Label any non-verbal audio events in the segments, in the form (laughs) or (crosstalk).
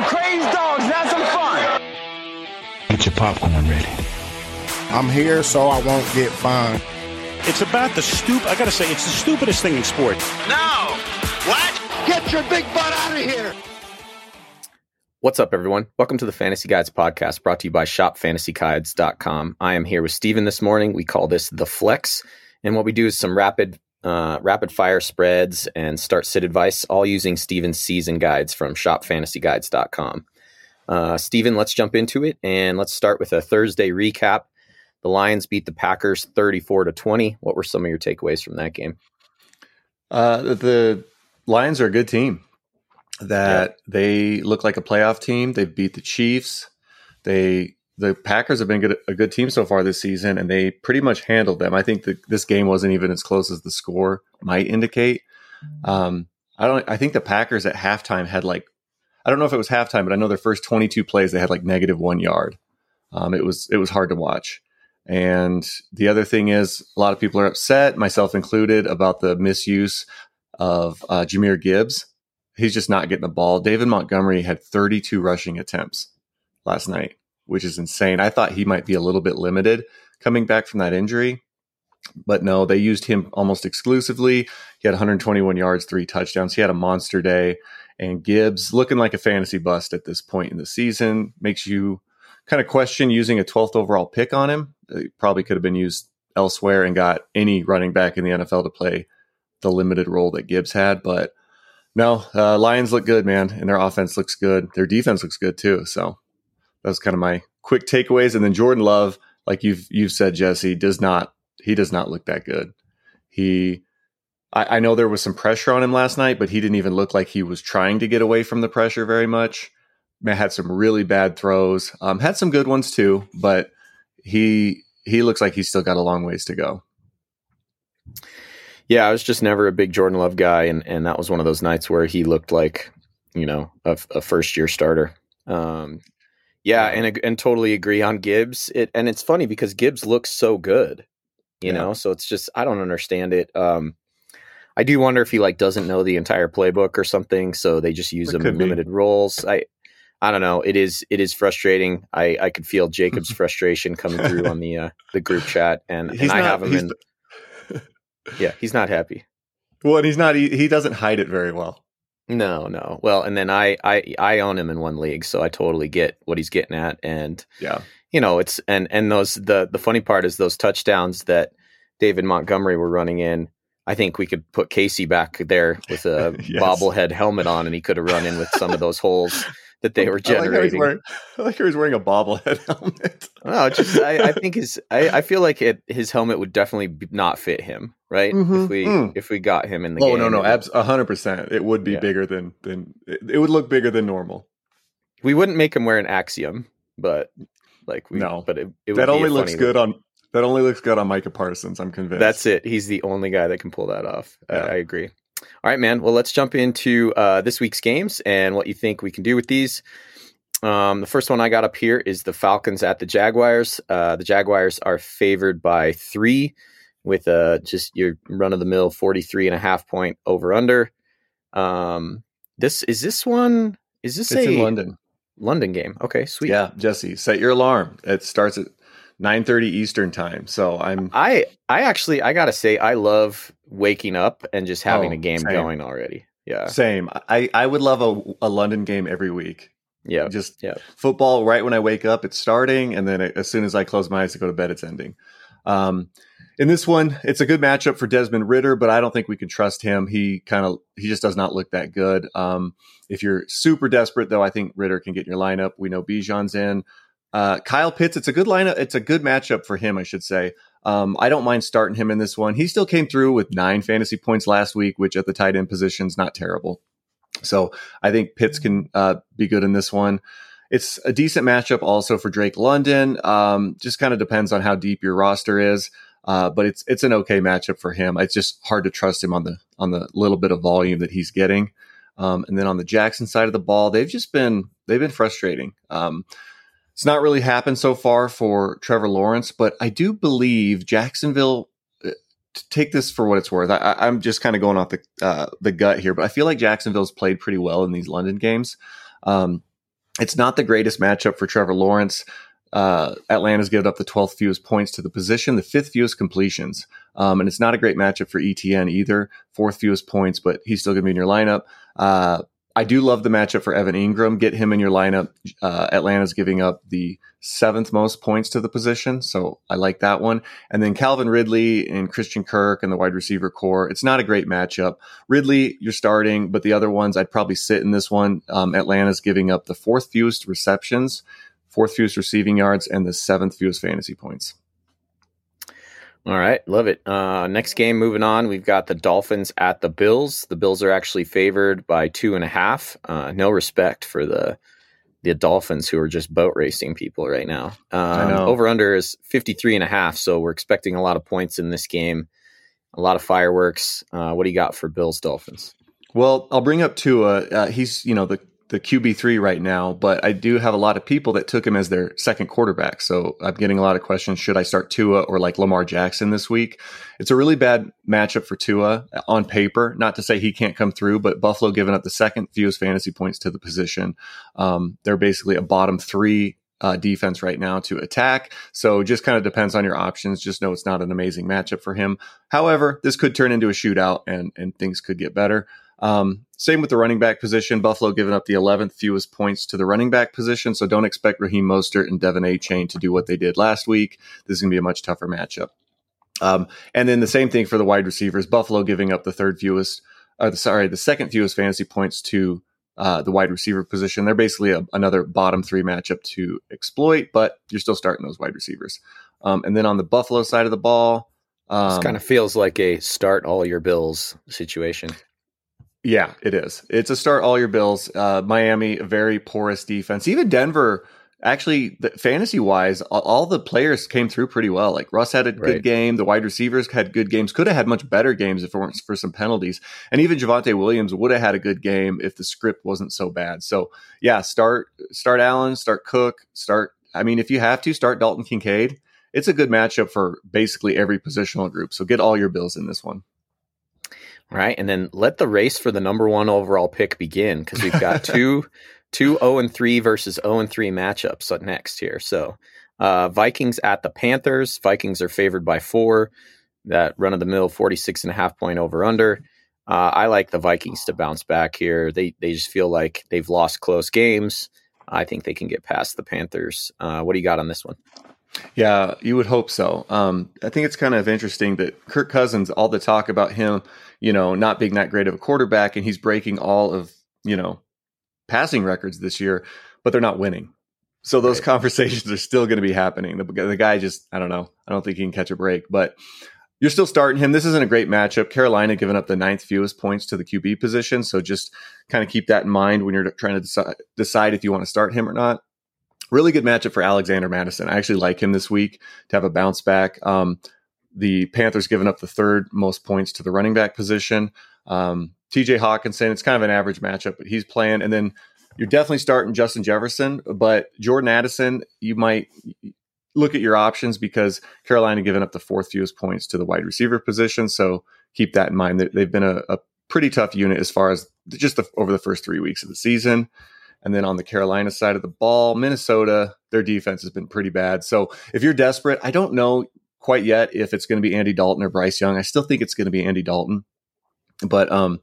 some crazy dogs and have some fun. Get your popcorn ready. I'm here so I won't get fined. It's about the stupid. I gotta say, it's the stupidest thing in sports. No. What? Get your big butt out of here. What's up, everyone? Welcome to the Fantasy Guides podcast brought to you by shopfantasyguides.com. I am here with Steven this morning. We call this the Flex. And what we do is some rapid uh, rapid fire spreads and start sit advice, all using Steven's season guides from shopfantasyguides.com. Uh, Steven, let's jump into it and let's start with a Thursday recap. The Lions beat the Packers 34 to 20. What were some of your takeaways from that game? Uh, the Lions are a good team. That yeah. they look like a playoff team. They've beat the Chiefs. They the Packers have been good, a good team so far this season, and they pretty much handled them. I think this game wasn't even as close as the score might indicate. Um, I don't. I think the Packers at halftime had like I don't know if it was halftime, but I know their first 22 plays they had like negative one yard. Um, it was it was hard to watch. And the other thing is, a lot of people are upset, myself included, about the misuse of uh, Jahmyr Gibbs. He's just not getting the ball. David Montgomery had 32 rushing attempts last night, which is insane. I thought he might be a little bit limited coming back from that injury, but no, they used him almost exclusively. He had 121 yards, three touchdowns. He had a monster day. And Gibbs, looking like a fantasy bust at this point in the season, makes you kind of question using a 12th overall pick on him. It probably could have been used elsewhere and got any running back in the NFL to play the limited role that Gibbs had. But no, uh, Lions look good, man, and their offense looks good. Their defense looks good too. So that's kind of my quick takeaways. And then Jordan Love, like you've you've said, Jesse, does not he does not look that good. He I, I know there was some pressure on him last night, but he didn't even look like he was trying to get away from the pressure very much. Man, had some really bad throws. Um, had some good ones too, but he he looks like he's still got a long ways to go. Yeah, I was just never a big Jordan Love guy, and and that was one of those nights where he looked like you know a, a first year starter. Um, yeah, and and totally agree on Gibbs. It and it's funny because Gibbs looks so good, you yeah. know. So it's just I don't understand it. Um, I do wonder if he like doesn't know the entire playbook or something, so they just use him in limited be. roles. I I don't know. It is it is frustrating. I I could feel Jacob's (laughs) frustration coming through on the uh, the group chat, and, and not, I have him in. (laughs) yeah, he's not happy. Well, and he's not. He, he doesn't hide it very well. No, no. Well, and then I I I own him in one league, so I totally get what he's getting at, and yeah, you know, it's and and those the the funny part is those touchdowns that David Montgomery were running in I think we could put Casey back there with a (laughs) yes. bobblehead helmet on, and he could have run in with some of those holes that they were generating. I like, wearing, (laughs) like he was wearing a bobblehead (laughs) helmet. no, just I, I, think his I, I feel like it, his helmet would definitely not fit him, right? Mm-hmm. If we mm. if we got him in the game. oh, game. no, no, abs hundred percent. It would be yeah. bigger than than it, it, would look bigger than normal. We wouldn't make him wear an axiom, but like we no, but it, it that only looks good look. on that only looks good on Micah Parsons. I'm convinced. That's it. He's the only guy that can pull that off. Yeah. I, I, agree. All right, man. Well, let's jump into uh, this week's games and what you think we can do with these. Um, the first one I got up here is the Falcons at the Jaguars. Uh, the Jaguars are favored by three with uh, just your run of the mill 43 and a half point over under. Um, this is this one. Is this it's a in London? London game. Okay, sweet. Yeah, Jesse, set your alarm. It starts at 9:30 Eastern time. So I'm I I actually I got to say I love waking up and just having oh, a game same. going already. Yeah. Same. I I would love a, a London game every week. Yeah. Just yeah. football right when I wake up it's starting and then as soon as I close my eyes to go to bed it's ending. Um in this one, it's a good matchup for Desmond Ridder, but I don't think we can trust him. He kind of he just does not look that good. Um, if you're super desperate, though, I think Ridder can get your lineup. We know Bijan's in. Uh, Kyle Pitts, it's a good lineup. It's a good matchup for him, I should say. Um, I don't mind starting him in this one. He still came through with nine fantasy points last week, which at the tight end position is not terrible. So I think Pitts can uh, be good in this one. It's a decent matchup also for Drake London. Um, just kind of depends on how deep your roster is, uh, but it's it's an okay matchup for him. It's just hard to trust him on the on the little bit of volume that he's getting. Um, and then on the Jackson side of the ball, they've just been they've been frustrating. Um, it's not really happened so far for Trevor Lawrence, but I do believe Jacksonville. Uh, take this for what it's worth. I, am just kind of going off the uh, the gut here, but I feel like Jacksonville's played pretty well in these London games. Um, It's not the greatest matchup for Trevor Lawrence. Uh, Atlanta's given up the 12th fewest points to the position, the fifth fewest completions. Um, and it's not a great matchup for Etienne either, fourth fewest points, but he's still going to be in your lineup. Uh, I do love the matchup for Evan Engram. Get him in your lineup. Uh, Atlanta's giving up the seventh most points to the position, so I like that one. And then Calvin Ridley and Christian Kirk and the wide receiver corps. It's not a great matchup. Ridley, you're starting, but the other ones I'd probably sit in this one. Um, Atlanta's giving up the fourth fewest receptions fourth fewest receiving yards, and the seventh fewest fantasy points. All right, love it. Uh, next game, moving on, we've got the Dolphins at the Bills. The Bills are actually favored by two and a half. Uh, no respect for the the Dolphins, who are just boat racing people right now. Um, over under is 53 and a half, so we're expecting a lot of points in this game, a lot of fireworks. Uh, what do you got for Bills Dolphins? Well, I'll bring up Tua. Uh, he's you know the the QB3 right now, but I do have a lot of people that took him as their second quarterback. So I'm getting a lot of questions. Should I start Tua or like Lamar Jackson this week? It's a really bad matchup for Tua on paper. Not to say he can't come through, but Buffalo giving up the second fewest fantasy points to the position. Um, they're basically a bottom three uh, defense right now to attack. So just kind of depends on your options. Just know it's not an amazing matchup for him. However, this could turn into a shootout and, and things could get better. Um, same with the running back position. Buffalo giving up the 11th fewest points to the running back position. So don't expect Raheem Mostert and De'Von Achane to do what they did last week. This is going to be a much tougher matchup. Um, and then the same thing for the wide receivers. Buffalo giving up the third fewest, or the, sorry, the second fewest fantasy points to uh, the wide receiver position. They're basically a, another bottom three matchup to exploit, but you're still starting those wide receivers. Um, and then on the Buffalo side of the ball, um, this kind of feels like a start all your bills situation. Yeah, it is. It's a start all your bills. Uh, Miami, very porous defense. Even Denver, actually, fantasy wise, all, all, the players came through pretty well. Like Russ had a right. good game. The wide receivers had good games. Could have had much better games if it weren't for some penalties. And even Javonte Williams would have had a good game if the script wasn't so bad. So yeah, start start Allen, start Cook, start. I mean, if you have to, start Dalton Kincaid. It's a good matchup for basically every positional group. So get all your bills in this one right? And then let the race for the number one overall pick begin because we've got (laughs) two two 0 and 3 versus 0 and 3 matchups next here. So uh, Vikings at the Panthers. Vikings are favored by four. That run of the mill 46 and a half point over under. Uh, I like the Vikings to bounce back here. They they just feel like they've lost close games. I think they can get past the Panthers. Uh, what do you got on this one? Yeah, you would hope so. Um, I think it's kind of interesting that Kirk Cousins, all the talk about him, you know, not being that great of a quarterback, and he's breaking all of, you know, passing records this year, but they're not winning. So those right. conversations are still going to be happening. The, the guy just, I don't know. I don't think he can catch a break, but you're still starting him. This isn't a great matchup. Carolina giving up the ninth fewest points to the QB position. So just kind of keep that in mind when you're trying to decide, decide if you want to start him or not really good matchup for Alexander Mattison. I actually like him this week to have a bounce back. Um, the Panthers giving up the third most points to the running back position. Um, TJ Hockenson, it's kind of an average matchup, but he's playing. And then you're definitely starting Justin Jefferson, but Jordan Addison, you might look at your options because Carolina giving up the fourth fewest points to the wide receiver position. So keep that in mind. They've been a, a pretty tough unit as far as just the, over the first three weeks of the season. And then on the Carolina side of the ball, Minnesota, their defense has been pretty bad. So if you're desperate, I don't know quite yet if it's going to be Andy Dalton or Bryce Young. I still think it's going to be Andy Dalton. But um,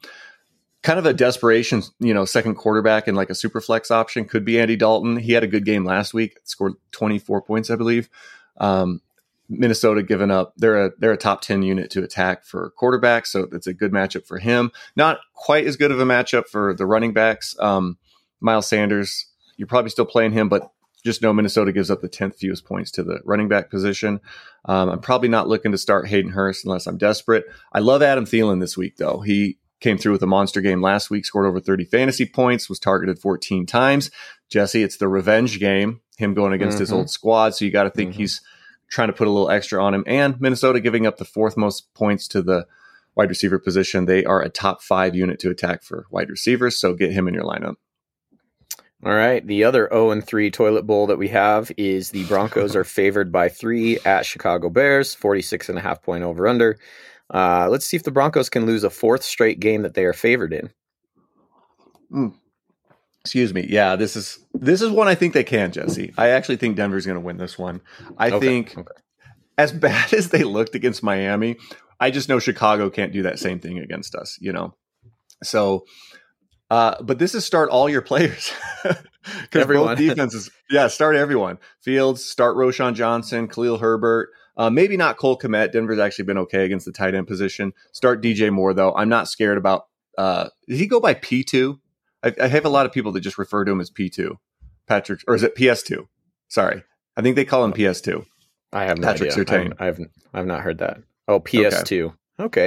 kind of a desperation, you know, second quarterback and like a super flex option could be Andy Dalton. He had a good game last week, scored 24 points, I believe. Um, Minnesota giving up. They're a they're a top ten unit to attack for quarterbacks, so it's a good matchup for him. Not quite as good of a matchup for the running backs. Um, Miles Sanders, you're probably still playing him, but just know Minnesota gives up the 10th fewest points to the running back position. Um, I'm probably not looking to start Hayden Hurst unless I'm desperate. I love Adam Thielen this week, though. He came through with a monster game last week, scored over 30 fantasy points, was targeted 14 times. Jesse, it's the revenge game, him going against mm-hmm. his old squad. So you got to think mm-hmm. he's trying to put a little extra on him. And Minnesota giving up the fourth most points to the wide receiver position. They are a top five unit to attack for wide receivers. So get him in your lineup. All right. The other 0 and 3 toilet bowl that we have is the Broncos are (laughs) favored by three at Chicago Bears, 46 and a half point over under. Uh, let's see if the Broncos can lose a fourth straight game that they are favored in. Mm. Excuse me. Yeah, this is this is one I think they can, Jesse. I actually think Denver's going to win this one. I Okay, think okay. as (laughs) bad as they looked against Miami, I just know Chicago can't do that same thing against us, you know. So uh but this is start all your players. (laughs) Because Everyone. both (laughs) defenses, yeah, start everyone. Fields, start Roschon Johnson, Khalil Herbert, uh, maybe not Cole Kmet. Denver's actually been okay against the tight end position. Start DJ Moore though. I'm not scared about. Uh, did he go by P two? I, I have a lot of people that just refer to him as P two, Patrick, or is it PS two? Sorry, I think they call him PS two. I have no Patrick idea. Surtain. I haven't, I've not heard that. Oh, PS2. Okay.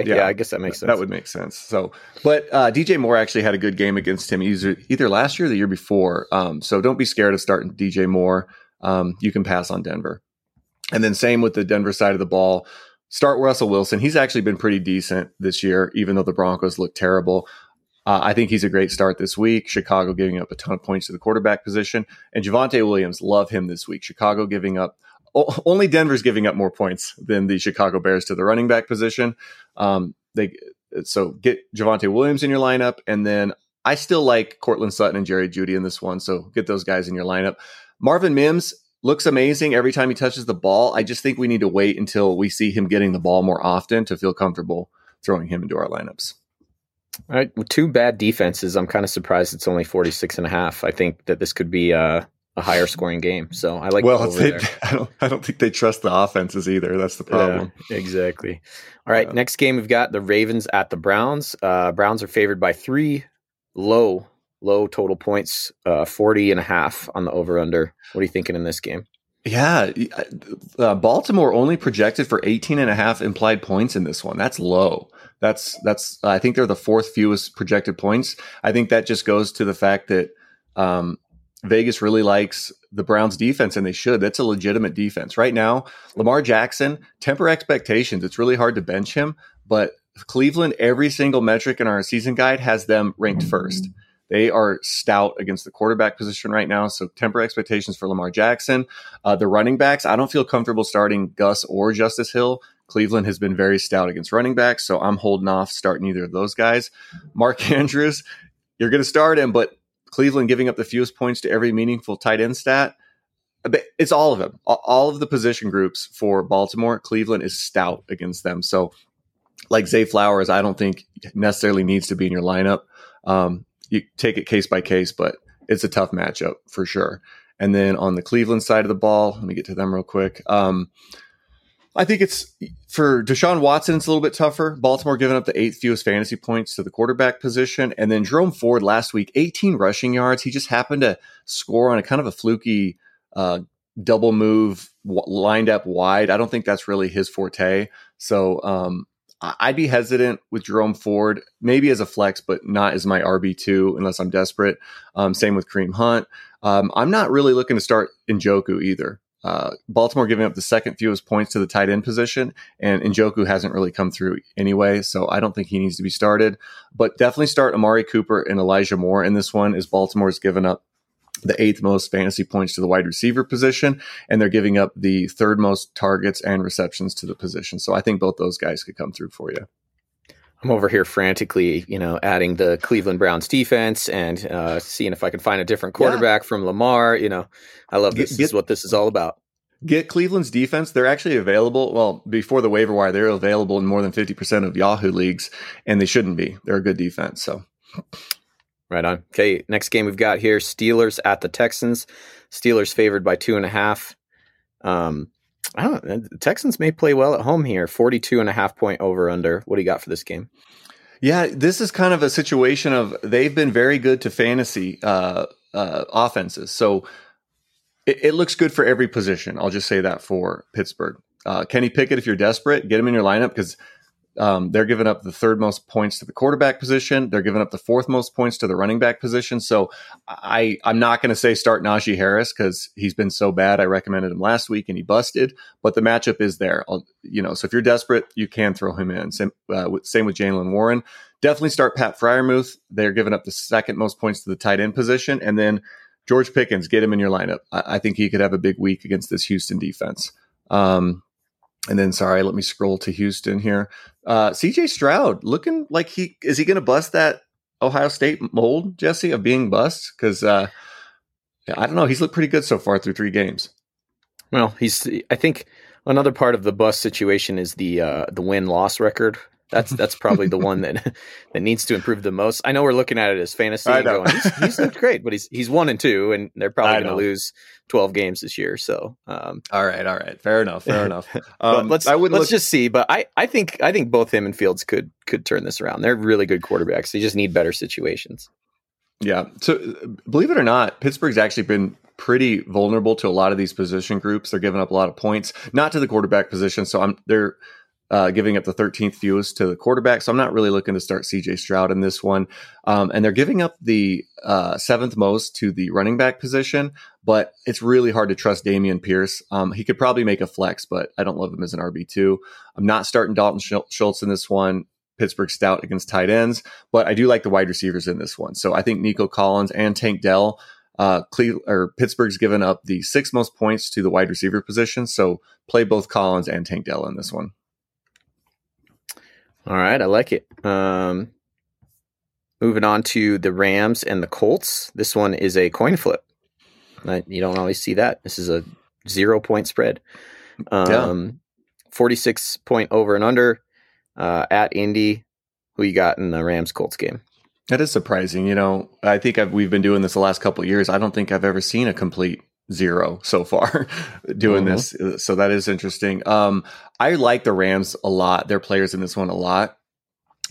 Yeah, I guess that makes sense. That would make sense. So, but uh, DJ Moore actually had a good game against him either either last year or the year before. Um, so don't be scared of starting DJ Moore. Um, you can pass on Denver, and then same with the Denver side of the ball. Start Russell Wilson. He's actually been pretty decent this year, even though the Broncos look terrible. Uh, I think he's a great start this week. Chicago giving up a ton of points to the quarterback position, and Javonte Williams love him this week. Chicago giving up only Denver's giving up more points than the Chicago Bears to the running back position. Um, they so get Javonte Williams in your lineup, and then I still like Courtland Sutton and Jerry Jeudy in this one. So get those guys in your lineup. Marvin Mims looks amazing every time he touches the ball. I just think we need to wait until we see him getting the ball more often to feel comfortable throwing him into our lineups. All right, two bad defenses, I'm kind of surprised it's only 46 and a half. I think that this could be uh, a higher (sighs) scoring game. So I like well, they. (laughs) I don't. I don't think they trust the offenses either. That's the problem. Yeah, exactly. All right, Yeah. next game we've got the Ravens at the Browns. Uh, Browns are favored by three low, low total points, uh, 40 and a half on the over under. What are you thinking in this game? Yeah, uh, Baltimore only projected for 18 and a half implied points in this one. That's low. That's that's I think they're the fourth fewest projected points. I think that just goes to the fact that um, Vegas really likes the Browns defense and they should. That's a legitimate defense. Right now, Lamar Jackson, temper expectations. It's really hard to bench him, but Cleveland every single metric in our season guide has them ranked first. They are stout against the quarterback position right now. So temper expectations for Lamar Jackson. Uh, the running backs, I don't feel comfortable starting Gus or Justice Hill. Cleveland has been very stout against running backs, so I'm holding off starting either of those guys. Mark (laughs) Andrews, you're going to start him, but Cleveland giving up the fewest points to every meaningful tight end stat. It's all of them. All- All of the position groups for Baltimore, Cleveland is stout against them. So, like Zay Flowers, I don't think necessarily needs to be in your lineup. Um, you take it case by case, but it's a tough matchup for sure. And then on the Cleveland side of the ball, let me get to them real quick. Um, I think it's for Deshaun Watson, it's a little bit tougher. Baltimore giving up the eighth fewest fantasy points to the quarterback position. And then Jerome Ford last week, 18 rushing yards. He just happened to score on a kind of a fluky uh, double move w- lined up wide. I don't think that's really his forte. So um, I- I'd be hesitant with Jerome Ford, maybe as a flex, but not as my RB2 unless I'm desperate. Um, same with Kareem Hunt. Um, I'm not really looking to start Njoku either. Uh, Baltimore giving up the second fewest points to the tight end position, and Njoku hasn't really come through anyway, so I don't think he needs to be started. But definitely start Amari Cooper and Elijah Moore in this one, as Baltimore's given up the eighth most fantasy points to the wide receiver position, and they're giving up the third most targets and receptions to the position. So I think both those guys could come through for you. I'm over here frantically, you know, adding the Cleveland Browns defense and uh, seeing if I can find a different quarterback from Lamar. You know, I love Get- this. this get- is what this is all about. Get Cleveland's defense. They're actually available. Well, before the waiver wire, they're available in more than 50% of Yahoo leagues, and they shouldn't be. They're a good defense. So Right on. Okay, next game we've got here: Steelers at the Texans. Steelers favored by two and a half. Um, I don't. The Texans may play well at home here. 42 and a half point over under. What do you got for this game? Yeah, this is kind of a situation of they've been very good to fantasy uh, uh, offenses. So it, it looks good for every position. I'll just say that for Pittsburgh. Uh, Kenny Pickett, if you're desperate, get him in your lineup because um, they're giving up the third most points to the quarterback position. They're giving up the fourth most points to the running back position. So I, I'm not going to say start Najee Harris because he's been so bad. I recommended him last week and he busted, but the matchup is there. I'll, you know, so if you're desperate, you can throw him in. Same, uh, with, same with Jaylen Warren. Definitely start Pat Freiermuth. They're giving up the second most points to the tight end position, and then George Pickens, get him in your lineup. I, I think he could have a big week against this Houston defense. Um, and then, sorry, let me scroll to Houston here. Uh, CJ Stroud looking like he is he going to bust that Ohio State mold, Jesse, of being bust? Because uh, I don't know. He's looked pretty good so far through three games. Well, he's. I think another part of the bust situation is the uh, the win loss record. That's that's probably the one that (laughs) (laughs) that needs to improve the most. I know we're looking at it as fantasy and going, he's, he's looked (laughs) great, but he's he's one and two, and they're probably going to lose twelve games this year. So, um, all right, all right, fair enough, fair enough. Um, let's I would let's look- just see. But I I think I think both him and Fields could could turn this around. They're really good quarterbacks. They just need better situations. Yeah. So believe it or not, Pittsburgh's actually been pretty vulnerable to a lot of these position groups. They're giving up a lot of points, not to the quarterback position. So I'm they're uh, giving up the 13th fewest to the quarterback. So I'm not really looking to start CJ Stroud in this one. Um, and they're giving up the uh, seventh most to the running back position, but it's really hard to trust Dameon Pierce. Um, he could probably make a flex, but I don't love him as an RB2. I'm not starting Dalton Schultz in this one. Pittsburgh stout against tight ends, but I do like the wide receivers in this one. So I think Nico Collins and Tank Dell. Uh, Cle- or Pittsburgh's given up the six most points to the wide receiver position. So play both Collins and Tank Dell in this one. All right, I like it. Um, moving on to the Rams and the Colts. This one is a coin flip. You don't always see that. This is a zero point spread. Um, yeah. 46 point over and under uh, at Indy. Who you got in the Rams Colts game? That is surprising. You know, I think I've, we've been doing this the last couple years. I don't think I've ever seen a complete zero so far (laughs) doing mm-hmm. this. So that is interesting. Um, I like the Rams a lot. Their players in this one a lot.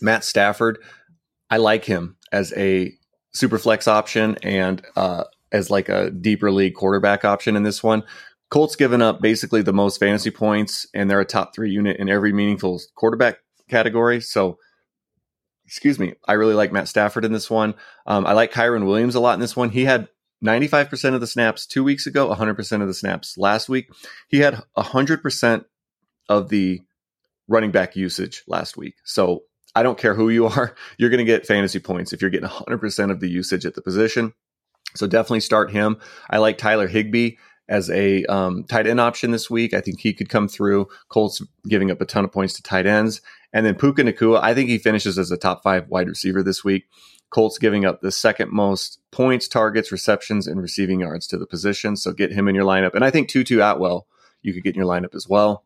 Matt Stafford, I like him as a super flex option and uh, as like a deeper league quarterback option in this one. Colts given up basically the most fantasy points, and they're a top three unit in every meaningful quarterback category. So, excuse me, I really like Matt Stafford in this one. Um, I like Kyren Williams a lot in this one. He had 95% of the snaps two weeks ago, 100% of the snaps last week. He had 100% of the running back usage last week. So I don't care who you are, (laughs) you're going to get fantasy points if you're getting 100% of the usage at the position. So definitely start him. I like Tyler Higbee as a um, tight end option this week. I think he could come through. Colts giving up a ton of points to tight ends. And then Puka Nacua, I think he finishes as a top five wide receiver this week. Colts giving up the second most points, targets, receptions, and receiving yards to the position. So get him in your lineup. And I think Tutu Atwell, you could get in your lineup as well.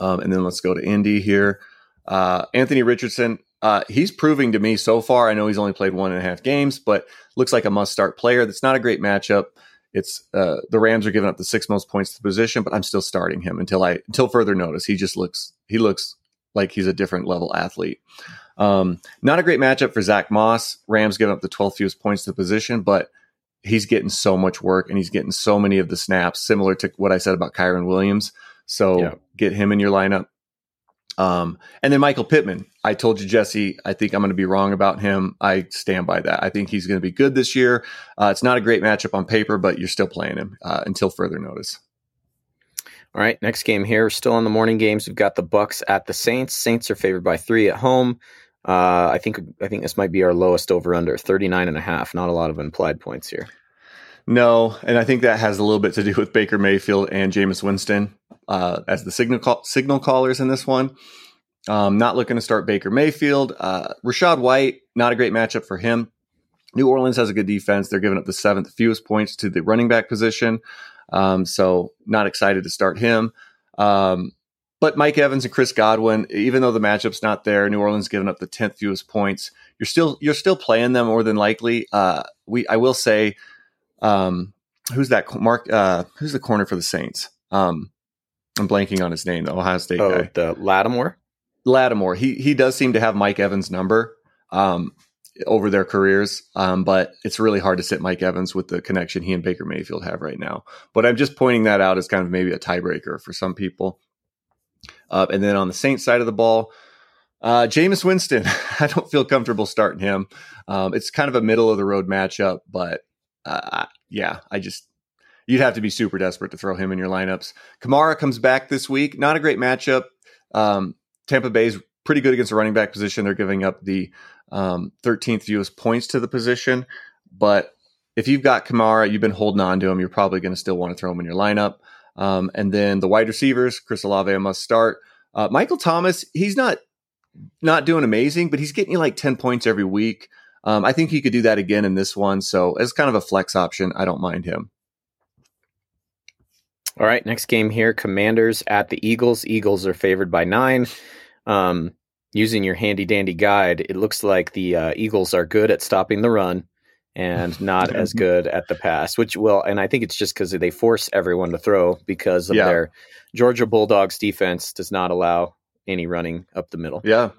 Um, and then let's go to Indy here. Uh, Anthony Richardson, uh, he's proving to me so far. I know he's only played one and a half games, but looks like a must start player. That's not a great matchup. It's uh, the Rams are giving up the six most points to the position, but I'm still starting him until I until further notice. He just looks he looks like he's a different level athlete. Um, not a great matchup for Zack Moss. Rams giving up the 12th fewest points to the position, but he's getting so much work and he's getting so many of the snaps, similar to what I said about Kyren Williams. So yeah. get him in your lineup. Um, and then Michael Pittman. I told you, Jesse, I think I'm going to be wrong about him. I stand by that. I think he's going to be good this year. Uh, it's not a great matchup on paper, but you're still playing him uh, until further notice. All right, next game here. Still on the morning games. We've got the Bucs at the Saints. Saints are favored by three at home. Uh, I think I think this might be our lowest over under 39 and a half. Not a lot of implied points here. No, and I think that has a little bit to do with Baker Mayfield and Jameis Winston uh, as the signal call, signal callers in this one. Um, not looking to start Baker Mayfield. Uh, Rachaad White, not a great matchup for him. New Orleans has a good defense. They're giving up the seventh fewest points to the running back position. Um, so not excited to start him. Um, but Mike Evans and Chris Godwin, even though the matchup's not there, New Orleans giving up the tenth fewest points. You're still you're still playing them more than likely. Uh, we I will say, um, who's that Mark? Uh, who's the corner for the Saints? Um, I'm blanking on his name, the Ohio State oh, guy. The Lattimore. Lattimore. He he does seem to have Mike Evans' number um, over their careers, um, but it's really hard to sit Mike Evans with the connection he and Baker Mayfield have right now. But I'm just pointing that out as kind of maybe a tiebreaker for some people. Uh, and then on the Saints side of the ball, uh, Jameis Winston, (laughs) I don't feel comfortable starting him. Um, it's kind of a middle of the road matchup, but uh, yeah, I just you'd have to be super desperate to throw him in your lineups. Kamara comes back this week. Not a great matchup. Um, Tampa Bay's pretty good against the running back position. They're giving up the um, 13th fewest points to the position, but if you've got Kamara, you've been holding on to him, you're probably going to still want to throw him in your lineup. Um, and then the wide receivers, Chris Olave must start. Uh, Michael Thomas, he's not not doing amazing, but he's getting you like 10 points every week. Um, I think he could do that again in this one. So as kind of a flex option, I don't mind him. All right, next game here Commanders at the Eagles. Eagles are favored by nine. Um, using your handy dandy guide, it looks like the uh, Eagles are good at stopping the run and not as good at the pass, which will, and I think it's just because they force everyone to throw because of Yeah. their Georgia Bulldogs defense does not allow any running up the middle. Yeah.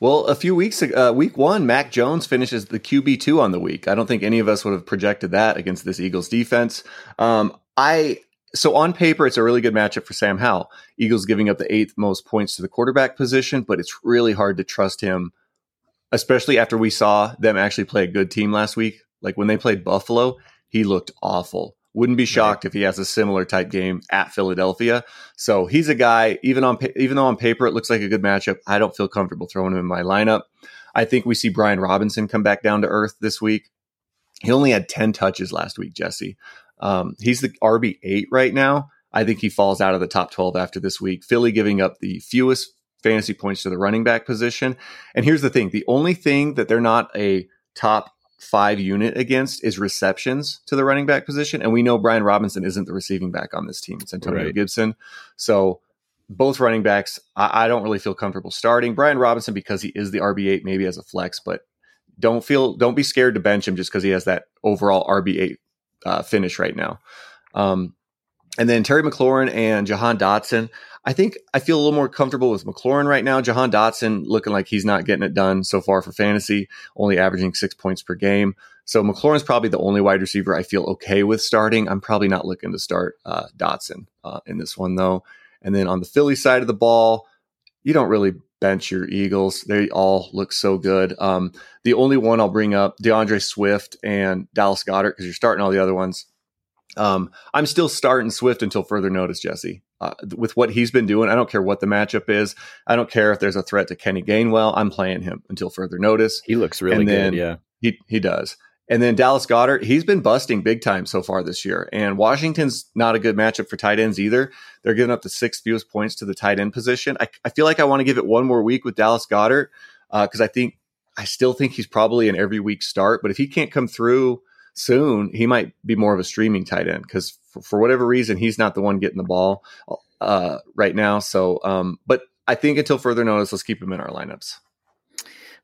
Well, a few weeks ago, uh, week one, Mac Jones finishes the QB2 on the week. I don't think any of us would have projected that against this Eagles defense. Um, I, so on paper, it's a really good matchup for Sam Howell. Eagles giving up the eighth most points to the quarterback position, but it's really hard to trust him, especially after we saw them actually play a good team last week. Like when they played Buffalo, he looked awful. Wouldn't be shocked if he has a similar type game at Philadelphia. So he's a guy. Even on even though on paper it looks like a good matchup, I don't feel comfortable throwing him in my lineup. I think we see Brian Robinson come back down to earth this week. He only had ten touches last week, Jesse. Um, he's the RB eight right now. I think he falls out of the top twelve after this week. Philly giving up the fewest fantasy points to the running back position. And here's the thing: the only thing that they're not a top five unit against is receptions to the running back position. And we know Brian Robinson isn't the receiving back on this team. It's Antonio Right. Gibson. So both running backs, I, I don't really feel comfortable starting. Brian Robinson because he is the RB8, maybe as a flex, but don't feel don't be scared to bench him just because he has that overall RB8 uh, finish right now. Um, and then Terry McLaurin and Jahan Dotson. I think I feel a little more comfortable with McLaurin right now. Jahan Dotson looking like he's not getting it done so far for fantasy, only averaging six points per game. So McLaurin's probably the only wide receiver I feel okay with starting. I'm probably not looking to start uh, Dotson uh, in this one though. And then on the Philly side of the ball, you don't really bench your Eagles. They all look so good. Um, the only one I'll bring up, D'Andre Swift and Dallas Goedert, because you're starting all the other ones. Um, I'm still starting Swift until further notice, Jesse. Uh, with what he's been doing, I don't care what the matchup is. I don't care if there's a threat to Kenny Gainwell. I'm playing him until further notice. He looks really good. Yeah. He he does. And then Dallas Goedert, he's been busting big time so far this year. And Washington's not a good matchup for tight ends either. They're giving up the sixth fewest points to the tight end position. I, I feel like I want to give it one more week with Dallas Goedert because I think I still think he's probably an every week start. But if he can't come through soon, he might be more of a streaming tight end because for, for whatever reason he's not the one getting the ball uh, right now. So, um, but I think until further notice, let's keep him in our lineups.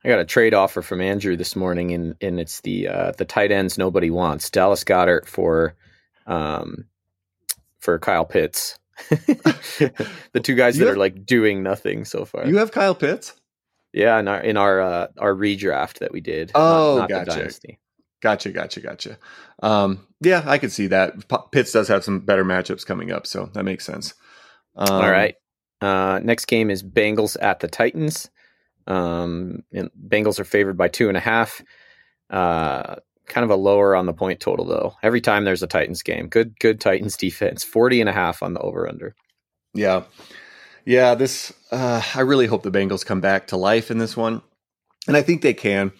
I got a trade offer from Andrew this morning, and and it's the uh, the tight ends nobody wants. Dallas Goedert for um for Kyle Pitts. (laughs) the two guys You that have- are like doing nothing so far. You have Kyle Pitts. yeah, in our in our uh, our redraft that we did. Oh, not, not the gotcha. Gotcha, gotcha, gotcha. Um, yeah, I could see that. P- Pitts does have some better matchups coming up, so that makes sense. Um, All right. Uh, next game is Bengals at the Titans. Um, and Bengals are favored by two and a half. Uh, kind of a lower on the point total though. Every time there's a Titans game, good good Titans (laughs) defense. 40 and a half on the over under. Yeah, yeah. This uh, I really hope the Bengals come back to life in this one, and I think they can.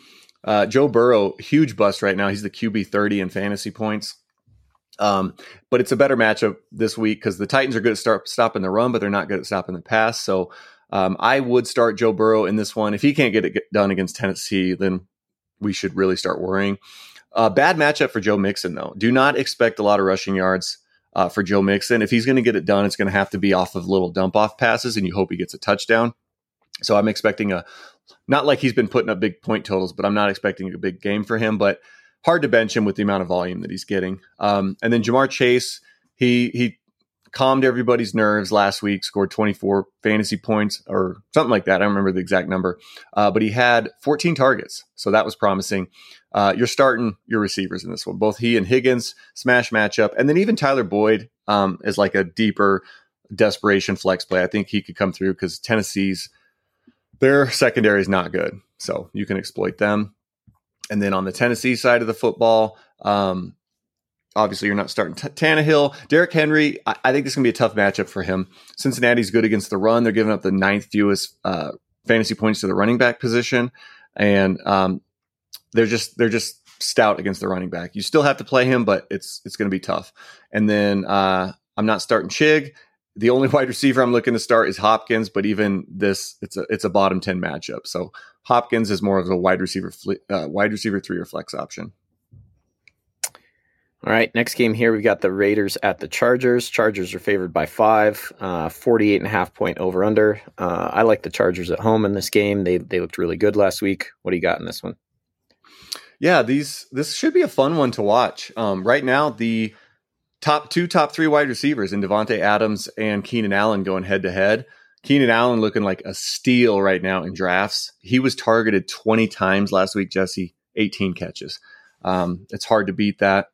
Uh, Joe Burrow, huge bust right now. He's the QB thirty in fantasy points. Um, but it's a better matchup this week because the Titans are good at start stopping the run, but they're not good at stopping the pass. So um, I would start Joe Burrow in this one. If he can't get it done against Tennessee, then we should really start worrying. Uh, bad matchup for Joe Mixon, though. Do not expect a lot of rushing yards uh, for Joe Mixon. If he's going to get it done, it's going to have to be off of little dump off passes, and you hope he gets a touchdown. So I'm expecting a not like he's been putting up big point totals, but I'm not expecting a big game for him. But hard to bench him with the amount of volume that he's getting. Um, and then Ja'Marr Chase, he he calmed everybody's nerves last week, scored 24 fantasy points or something like that. I don't remember the exact number, uh, but he had 14 targets, so that was promising. Uh, you're starting your receivers in this one, both he and Higgins, smash matchup, and then even Tyler Boyd um, is like a deeper desperation flex play. I think he could come through because Tennessee's their secondary is not good, so you can exploit them. And then on the Tennessee side of the football, um, obviously you're not starting T- Tannehill. Derrick Henry, I, I think this is going to be a tough matchup for him. Cincinnati's good against the run. They're giving up the ninth fewest uh, fantasy points to the running back position, and um, they're just they're just stout against the running back. You still have to play him, but it's it's going to be tough. And then uh, I'm not starting Chig. The only (laughs) wide receiver I'm looking to start is Hopkins, but even this, it's a it's a bottom ten matchup. So Hopkins is more of a wide receiver uh, wide receiver three or flex option. All right, next game here, we've got the Raiders at the Chargers. Chargers are favored by five, uh, 48 and a half point over under. Uh, I like the Chargers at home in this game. They they looked really good last week. What do you got in this one? Yeah, these this should be a fun one to watch. Um, right now, the top two, top three wide receivers in Davante Adams and Keenan Allen going head to head. Keenan Allen looking like a steal right now in drafts. He was targeted 20 times last week, Jesse, 18 catches. Um, it's hard to beat that.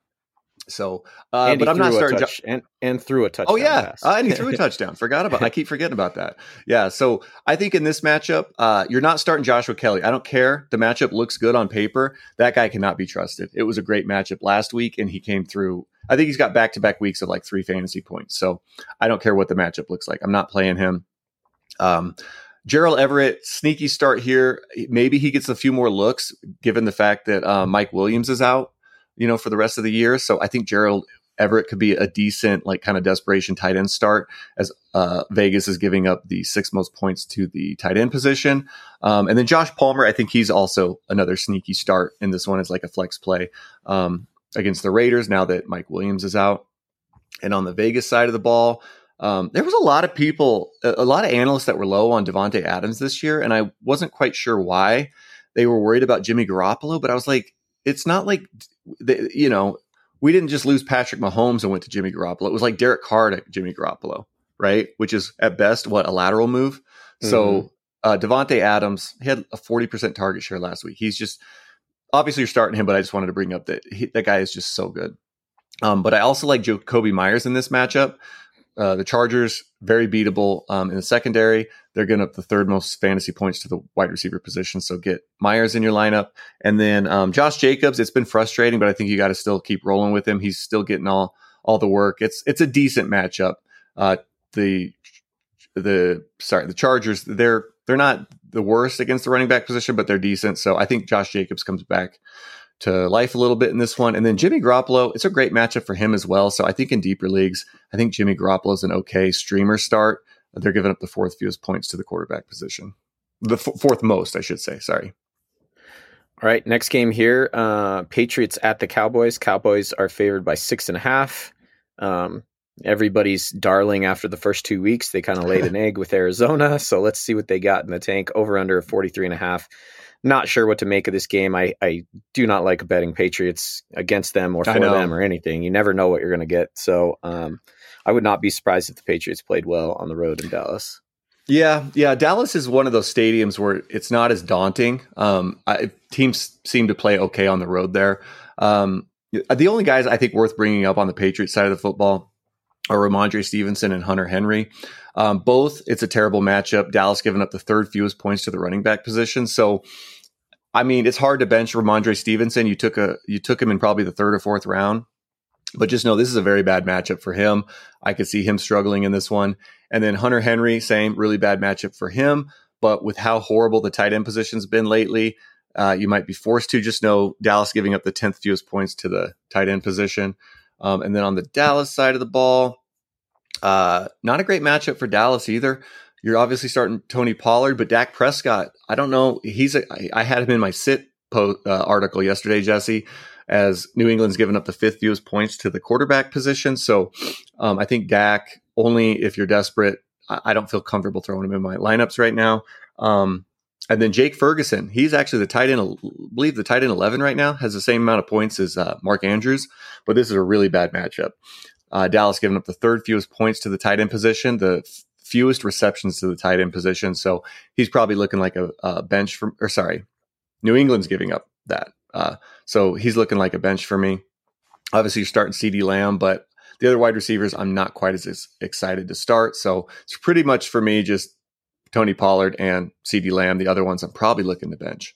So, uh, but I'm not starting touch, and and threw a touchdown. Oh yeah, uh, and he threw a (laughs) touchdown. Forgot about. I keep forgetting about that. (laughs) Yeah. So I think in this matchup, uh, you're not starting Joshua Kelley. I don't care. The matchup looks good on paper. That guy cannot be trusted. It was a great matchup last week, and he came through. I think he's got back to back weeks of like three fantasy points. So I don't care what the matchup looks like. I'm not playing him. Um, Gerald Everett, sneaky start here. Maybe he gets a few more looks given the fact that uh, Mike Williams is out you know, for the rest of the year. So I think Gerald Everett could be a decent, like, kind of desperation tight end start as uh, Vegas is giving up the six most points to the tight end position. Um, and then Josh Palmer, I think he's also another sneaky start in this one as like a flex play um, against the Raiders now that Mike Williams is out. And on the Vegas side of the ball, um, there was a lot of people, a, lot of analysts that were low on Davante Adams this year, and I wasn't quite sure why they were worried about Jimmy Garoppolo. But I was like, it's not like you know, we didn't just lose Patrick Mahomes and went to Jimmy Garoppolo. It was like Derek Carr to Jimmy Garoppolo, right? Which is at best what a lateral move. Mm-hmm. So uh, Davante Adams he had a forty percent target share last week. He's just obviously you're starting him, but I just wanted to bring up that he, that guy is just so good. Um, but I also like Jakobi Myers in this matchup. Uh, the Chargers very beatable um, in the secondary. They're getting up the third most fantasy points to the wide receiver position. So get Myers in your lineup, and then um, Josh Jacobs. It's been frustrating, but I think you got to still keep rolling with him. He's still getting all all the work. It's it's a decent matchup. Uh, the the sorry the Chargers they're they're not the worst against the running back position, but they're decent. So I think Josh Jacobs comes back to life a little bit in this one. And then Jimmy Garoppolo, it's a great matchup for him as well. So I think in deeper leagues, I think Jimmy Garoppolo is an okay streamer start. They're giving up the fourth fewest points to the quarterback position, the f- fourth most, I should say. Sorry. All right, next game here. Uh, Patriots at the Cowboys. Cowboys are favored by six and a half. Um, everybody's darling after the first two weeks. They kind of laid an (laughs) egg with Arizona. So let's see what they got in the tank. Over under 43 and a half not sure what to make of this game. I, I do not like betting Patriots against them or for them or anything. You never know what you're going to get. So um, I would not be surprised if the Patriots played well on the road in Dallas. Yeah, yeah. Dallas is one of those stadiums where it's not as daunting. Um, I, teams seem to play okay on the road there. Um, the only guys I think worth bringing up on the Patriots side of the football are Rhamondre Stevenson and Hunter Henry. Um, both, it's a terrible matchup. Dallas giving up the third fewest points to the running back position. So I mean, it's hard to bench Rhamondre Stevenson. You took a you took him in probably the third or fourth round, but just know this is a very bad matchup for him. I could see him struggling in this one. And then Hunter Henry, same really bad matchup for him. But with how horrible the tight end position's been lately, uh, you might be forced to just know Dallas giving up the tenth fewest points to the tight end position. Um, and then on the Dallas side of the ball, uh, not a great matchup for Dallas either. You're obviously starting Tony Pollard, but Dak Prescott, I don't know. He's a, I had him in my sit po- uh, article yesterday, Jesse, as New England's given up the fifth fewest points to the quarterback position. So um, I think Dak only if you're desperate. I, I, don't feel comfortable throwing him in my lineups right now. Um, and then Jake Ferguson, he's actually the tight end, I believe the tight end 11 right now, has the same amount of points as uh, Mark Andrews, but this is a really bad matchup. Uh, Dallas giving up the third fewest points to the tight end position. The fewest receptions to the tight end position. So he's probably looking like a, a bench or sorry, New England's giving up that. Uh, so he's looking like a bench for me. Obviously, you're starting CeeDee Lamb, but the other wide receivers, I'm not quite as excited to start. So it's pretty much for me just Tony Pollard and CeeDee Lamb. The other ones I'm probably looking to bench.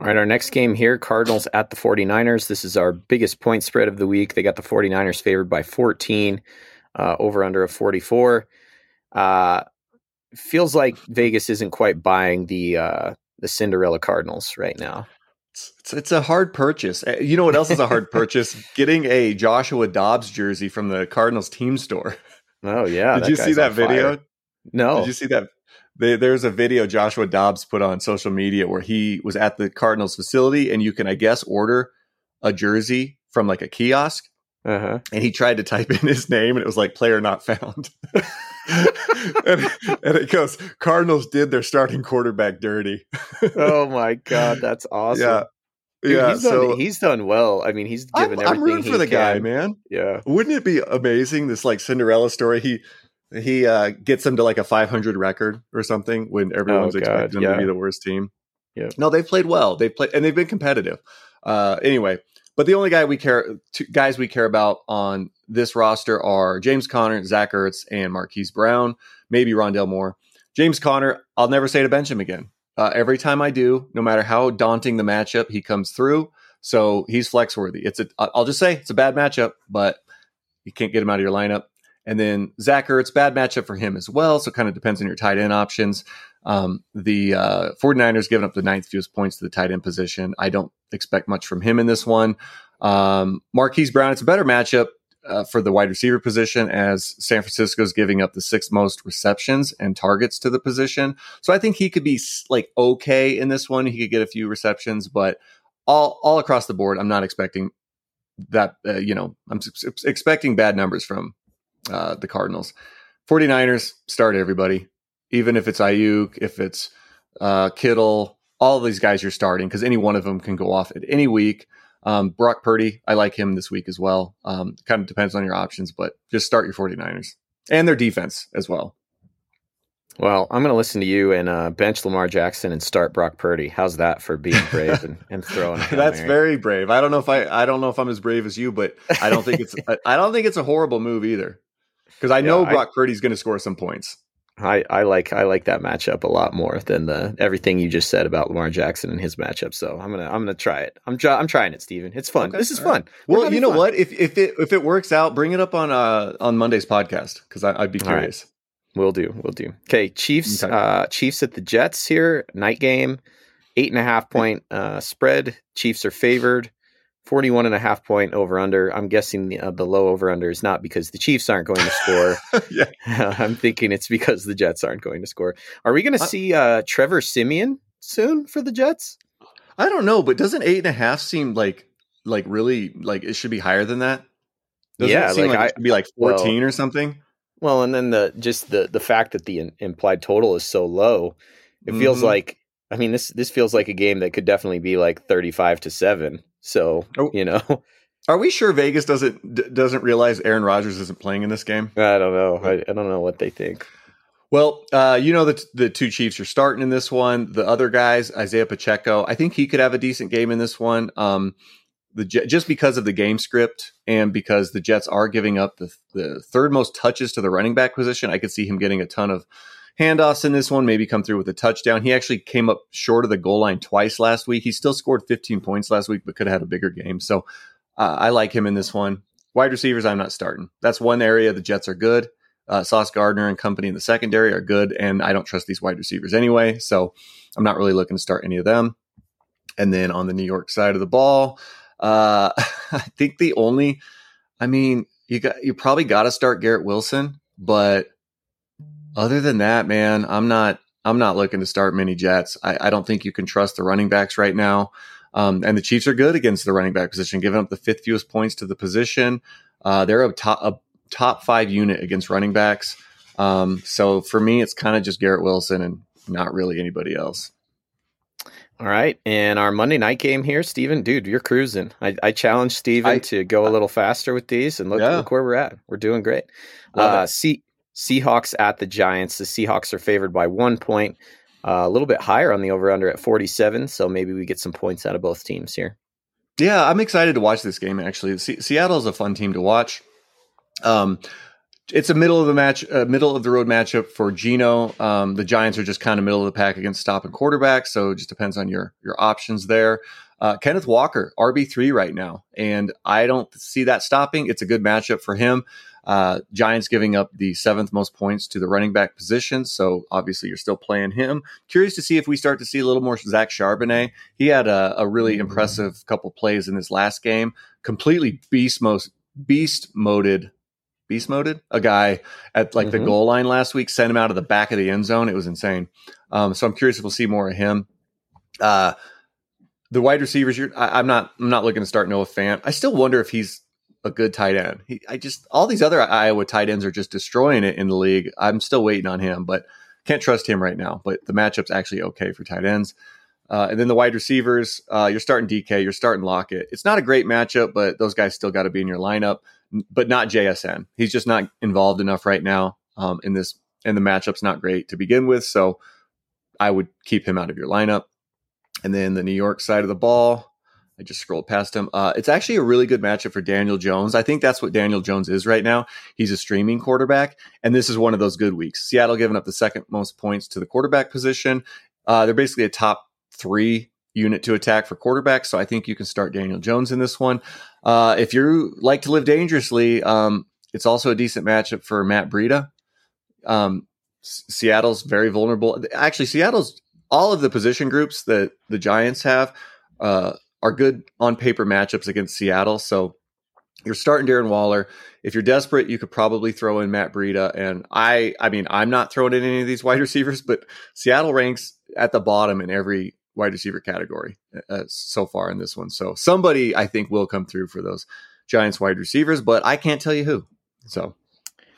All right, our next game here Cardinals at the 49ers. This is our biggest point spread of the week. They got the 49ers favored by 14 uh, over under a 44. Uh, feels like Vegas isn't quite buying the uh, the Cinderella Cardinals right now. It's, it's, a hard purchase. Uh, you know what else is a hard (laughs) purchase? Getting a Joshua Dobbs jersey from the Cardinals team store. Oh yeah. Did you see that video? fire. No. Did you see that? They, there's a video Joshua Dobbs put on social media where he was at the Cardinals facility, and you can, I guess, order a jersey from like a kiosk. uh-huh. and he tried to type in his name and it was like player not found (laughs) and, and it goes cardinals did their starting quarterback dirty Oh (laughs) my god, that's awesome. yeah Dude, yeah he's done, so he's done well. I mean, he's I'm, given I'm everything rooting he for the guy man Yeah. wouldn't it be amazing this like cinderella story he he uh gets them to like a 500 record or something when everyone's Oh, expecting them yeah. to be the worst team Yeah. no they've played well they've played and they've been competitive uh anyway but the only guy we care two guys we care about on this roster are James Conner, Zach Ertz, and Marquise Brown, maybe Rondale Moore. James Conner, I'll never say to bench him again. Uh, every time I do, no matter how daunting the matchup, he comes through. So he's flex worthy. It's a, I'll just say it's a bad matchup, but you can't get him out of your lineup. And then Zach Ertz, bad matchup for him as well. So kind of depends on your tight end options. Um, the uh, 49ers giving up the ninth fewest points to the tight end position. I don't expect much from him in this one. Um, Marquise Brown, it's a better matchup uh, for the wide receiver position as San Francisco is giving up the sixth most receptions and targets to the position. So I think he could be like okay in this one. He could get a few receptions, but all all across the board, I'm not expecting that. Uh, you know, I'm expecting bad numbers from uh, the Cardinals. 49ers start everybody, even if it's Aiyuk, if it's uh, Kittle, all of these guys you're starting because any one of them can go off at any week. Um, Brock Purdy, I like him this week as well. Um, kind of depends on your options, but just start your 49ers and their defense as well. Well, I'm going to listen to you and uh, bench Lamar Jackson and start Brock Purdy. How's that for being brave and, and throwing? (laughs) That's Mary? very brave. I don't know if I I don't know if I'm as brave as you, but I don't think it's (laughs) I, I don't think it's a horrible move either. Because I know Yeah, I- Brock Purdy's going to score some points. I, I like I like that matchup a lot more than the everything you just said about Lamar Jackson and his matchup. So I'm gonna I'm gonna try it. I'm try, I'm trying it, Steven. It's fun. Okay, This is fun. We're Well, you know fun. what? If if it if it works out, bring it up on uh on Monday's podcast because I'd be All right. curious. We'll do. We'll do. Okay, Chiefs. Okay. Uh, Chiefs at the Jets here. Night game. Eight and a half point uh, spread. Chiefs are favored. 41 and a half point over under. I'm guessing the, uh, the low over under is not because the Chiefs aren't going to score. (laughs) yeah. (laughs) I'm thinking it's because the Jets aren't going to score. Are we going to see uh, Trevor Siemian soon for the Jets? I don't know, but doesn't eight and a half seem like like really like it should be higher than that? Doesn't Yeah, it seem like like, I- should be like well- fourteen or something. Well, and then the just the the fact that the in, implied total is so low, it feels Mhm. like I mean this this feels like a game that could definitely be like 35 to 7. So, Oh. you know, (laughs) Are we sure Vegas doesn't d- doesn't realize Aaron Rodgers isn't playing in this game? I don't know. I, I don't know what they think. Well, uh, you know the the two Chiefs are starting in this one. The other guys, Isaiah Pacheco, I think he could have a decent game in this one. Um, the just because of the game script and because the Jets are giving up the the third most touches to the running back position, I could see him getting a ton of handoffs in this one. Maybe come through with a touchdown. He actually came up short of the goal line twice last week. He still scored 15 points last week, but could have had a bigger game. So uh, I like him in this one. Wide receivers, I'm not starting. That's one area the Jets are good. Uh, Sauce Gardner and company in the secondary are good, and I don't trust these wide receivers anyway. So I'm not really looking to start any of them. And then on the New York side of the ball, uh, (laughs) I think the only, I mean, you got you probably got to start Garrett Wilson, but other than that, man, I'm not I'm not looking to start many Jets. I, I don't think you can trust the running backs right now. Um, and the Chiefs are good against the running back position, giving up the fifth fewest points to the position. Uh, they're a top a top five unit against running backs. Um, so for me, it's kind of just Garrett Wilson and not really anybody else. All right. And our Monday night game here, Steven, dude, you're cruising. I, I challenged Steven I- to go a little faster with these and look, Yeah. look where we're at. We're doing great. Uh, it. Se- Seahawks at the Giants. The Seahawks are favored by one point, uh, a little bit higher on the over under at 47. So maybe we get some points out of both teams here. Yeah, I'm excited to watch this game. Actually, Se- Seattle is a fun team to watch. Um, it's a middle of the match, uh, middle of the road matchup for Geno. Um, the Giants are just kind of middle of the pack against stopping quarterbacks, so it just depends on your your options there. Uh, Kenneth Walker, RB three right now, and I don't see that stopping. It's a good matchup for him. Uh, Giants giving up the seventh most points to the running back position, so obviously you're still playing him. Curious to see if we start to see a little more Zach Charbonnet. He had a, a really impressive couple plays in his last game. Completely beast most beast moded beast moded. A guy at like the Mhm. goal line last week sent him out of the back of the end zone. It was insane. Um, so I'm curious if we'll see more of him. Uh, the wide receivers, you're, I, I'm not. I'm not looking to start Noah Fant. I still wonder if he's a good tight end. He, I just all these other Iowa tight ends are just destroying it in the league. I'm still waiting on him, but can't trust him right now. But the matchup's actually okay for tight ends. Uh, and then the wide receivers, uh, you're starting DK, you're starting Lockett. It's not a great matchup, but those guys still got to be in your lineup. But not JSN. He's just not involved enough right now um, in this, and the matchup's not great to begin with. So I would keep him out of your lineup. And then the New York side of the ball, I just scrolled past him. Uh, it's actually a really good matchup for Daniel Jones. I think that's what Daniel Jones is right now. He's a streaming quarterback, and this is one of those good weeks. Seattle giving up the second most points to the quarterback position. Uh, they're basically a top three unit to attack for quarterbacks, so I think you can start Daniel Jones in this one. Uh, if you like to live dangerously, um, it's also a decent matchup for Matt Breida. Um, S- Seattle's very vulnerable. Actually, Seattle's all of the position groups that the Giants have uh, are good on paper matchups against Seattle. So you're starting Darren Waller. If you're desperate, you could probably throw in Matt Breida. And I, I mean, I'm not throwing in any of these (laughs) wide receivers, but Seattle ranks at the bottom in every wide receiver category uh, so far in this one. So somebody I think will come through for those Giants wide receivers, but I can't tell you who. So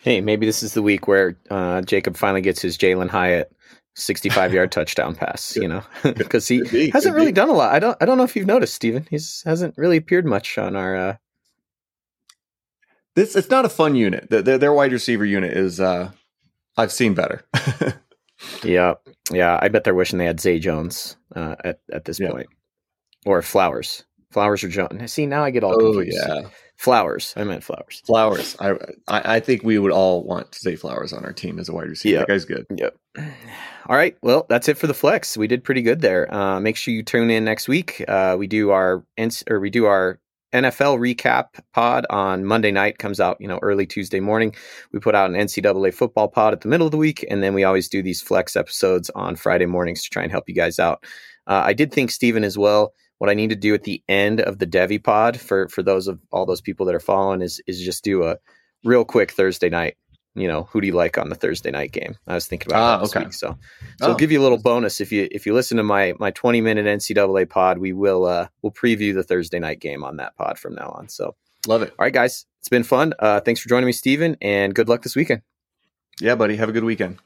Hey, maybe this is the week where uh, Jacob finally gets his Jalin Hyatt 65 yard touchdown pass, you know, (laughs) because he Could be, hasn't really be. done a lot. I don't, I don't know if you've noticed, Steven. He's hasn't really appeared much on our. Uh, this it's not a fun unit. The, their, their wide receiver unit is uh I've seen better. (laughs) yeah, yeah. I bet they're wishing they had Zay Jones uh, at at this Yeah. point, or Flowers. Flowers or Jones. See, now I get all oh confused. yeah, Flowers. I meant Flowers. Flowers. I, I I think we would all want to say Flowers on our team as a wide receiver. Yeah. That guy's good. Yep. All right. Well, that's it for the flex. We did pretty good there. Uh, make sure you tune in next week. Uh, we do our or we do our NFL recap pod on Monday night. Comes out you know early Tuesday morning. We put out an NCAA football pod at the middle of the week, and then we always do these flex episodes on Friday mornings to try and help you guys out. Uh, I did think Steven as well. What I need to do at the end of the Devi pod for for those of all those people that are following is is just do a real quick Thursday night. You know, who do you like on the Thursday night game? I was thinking about Ah, that this okay. week. So, so Oh. I'll give you a little bonus if you if you listen to my my 20 minute NCAA pod. We will uh we'll preview the Thursday night game on that pod from now on. So, Love it. all right, guys, it's been fun. Uh, thanks for joining me, Steven, and good luck this weekend. Yeah, buddy. Have a good weekend.